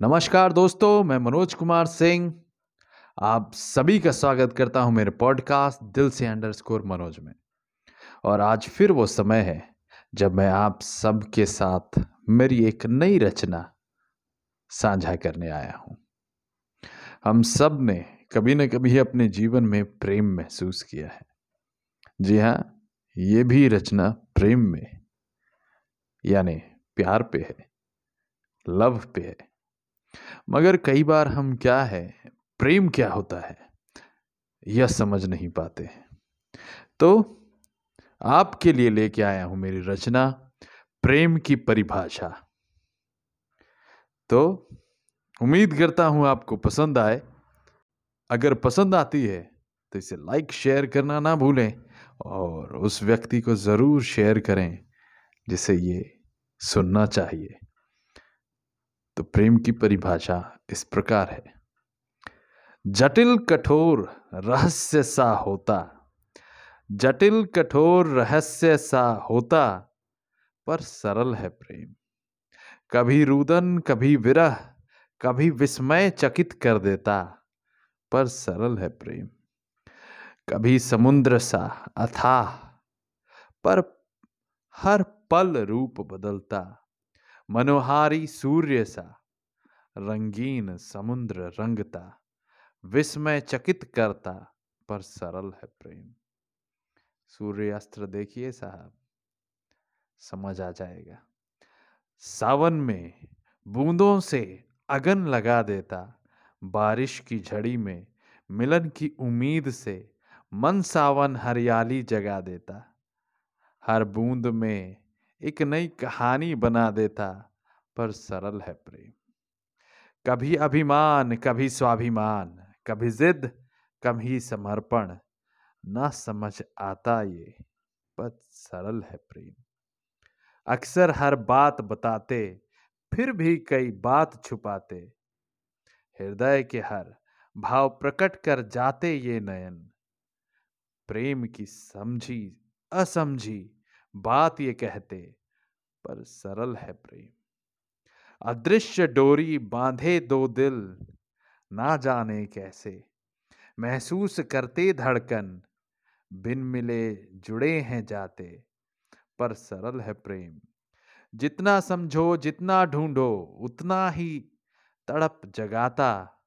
नमस्कार दोस्तों, मैं मनोज कुमार सिंह। आप सभी का स्वागत करता हूँ मेरे पॉडकास्ट दिल से अंडरस्कोर मनोज में। और आज फिर वो समय है, जब मैं आप सबके साथ मेरी एक नई रचना साझा करने आया हूँ। हम सबने कभी न कभी अपने जीवन में प्रेम महसूस किया है। जी हाँ ये भी रचना प्रेम में, यानी प्यार पे है, लव पे है। मगर कई बार हम क्या है, प्रेम क्या होता है, यह समझ नहीं पाते तो आपके लिए लेके आया हूँ मेरी रचना, प्रेम की परिभाषा। तो उम्मीद करता हूँ आपको पसंद आए। अगर पसंद आती है तो इसे लाइक शेयर करना ना भूलें और उस व्यक्ति को ज़रूर शेयर करें, जिसे ये सुनना चाहिए। तो प्रेम की परिभाषा इस प्रकार है। जटिल कठोर रहस्य सा होता, जटिल कठोर रहस्य सा होता, पर सरल है प्रेम। कभी रुदन, कभी विरह, कभी विस्मय चकित कर देता, पर सरल है प्रेम। कभी समुद्र सा अथाह, पर हर पल रूप बदलता मनोहारी सूर्य सा, रंगीन समुद्र रंगता, विस्मय चकित करता, पर सरल है प्रेम। सूर्यास्त्र देखिए साहब, समझ आ जाएगा। सावन में बूंदों से अगन लगा देता, बारिश की झड़ी में मिलन की उम्मीद से मन सावन हरियाली जगा देता। हर बूंद में एक नई कहानी बना देता, पर सरल है प्रेम। कभी अभिमान, कभी स्वाभिमान, कभी जिद, कभी समर्पण। ना समझ आता ये, पर सरल है प्रेम। अक्सर हर बात बताते, फिर भी कई बात छुपाते। हृदय के हर भाव प्रकट कर जाते ये नयन। प्रेम की समझी, असमझी बात ये कहते, पर सरल है प्रेम। अदृश्य डोरी बांधे दो दिल, ना जाने कैसे। महसूस करते धड़कन, बिन मिले जुड़े हैं जाते। पर सरल है प्रेम। जितना समझो, जितना ढूंढो, उतना ही तड़प जगाता।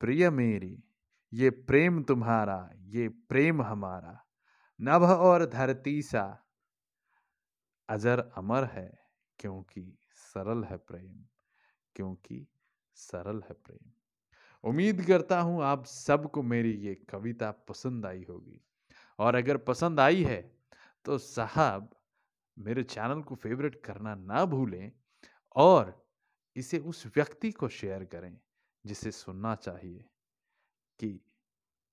प्रिय मेरी, ये प्रेम तुम्हारा, ये प्रेम हमारा। नभ और धरती सा अजर अमर है क्योंकि सरल है प्रेम, क्योंकि सरल है प्रेम। उम्मीद करता हूँ आप सबको मेरी ये कविता पसंद आई होगी। और अगर पसंद आई है तो साहब मेरे चैनल को फेवरेट करना ना भूलें और इसे उस व्यक्ति को शेयर करें जिसे सुनना चाहिए कि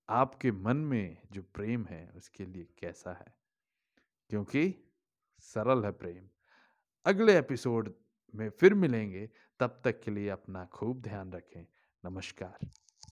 आपके मन में जो प्रेम है उसके लिए कैसा है। क्योंकि सरल है प्रेम। अगले एपिसोड में फिर मिलेंगे, तब तक के लिए अपना खूब ध्यान रखें। नमस्कार।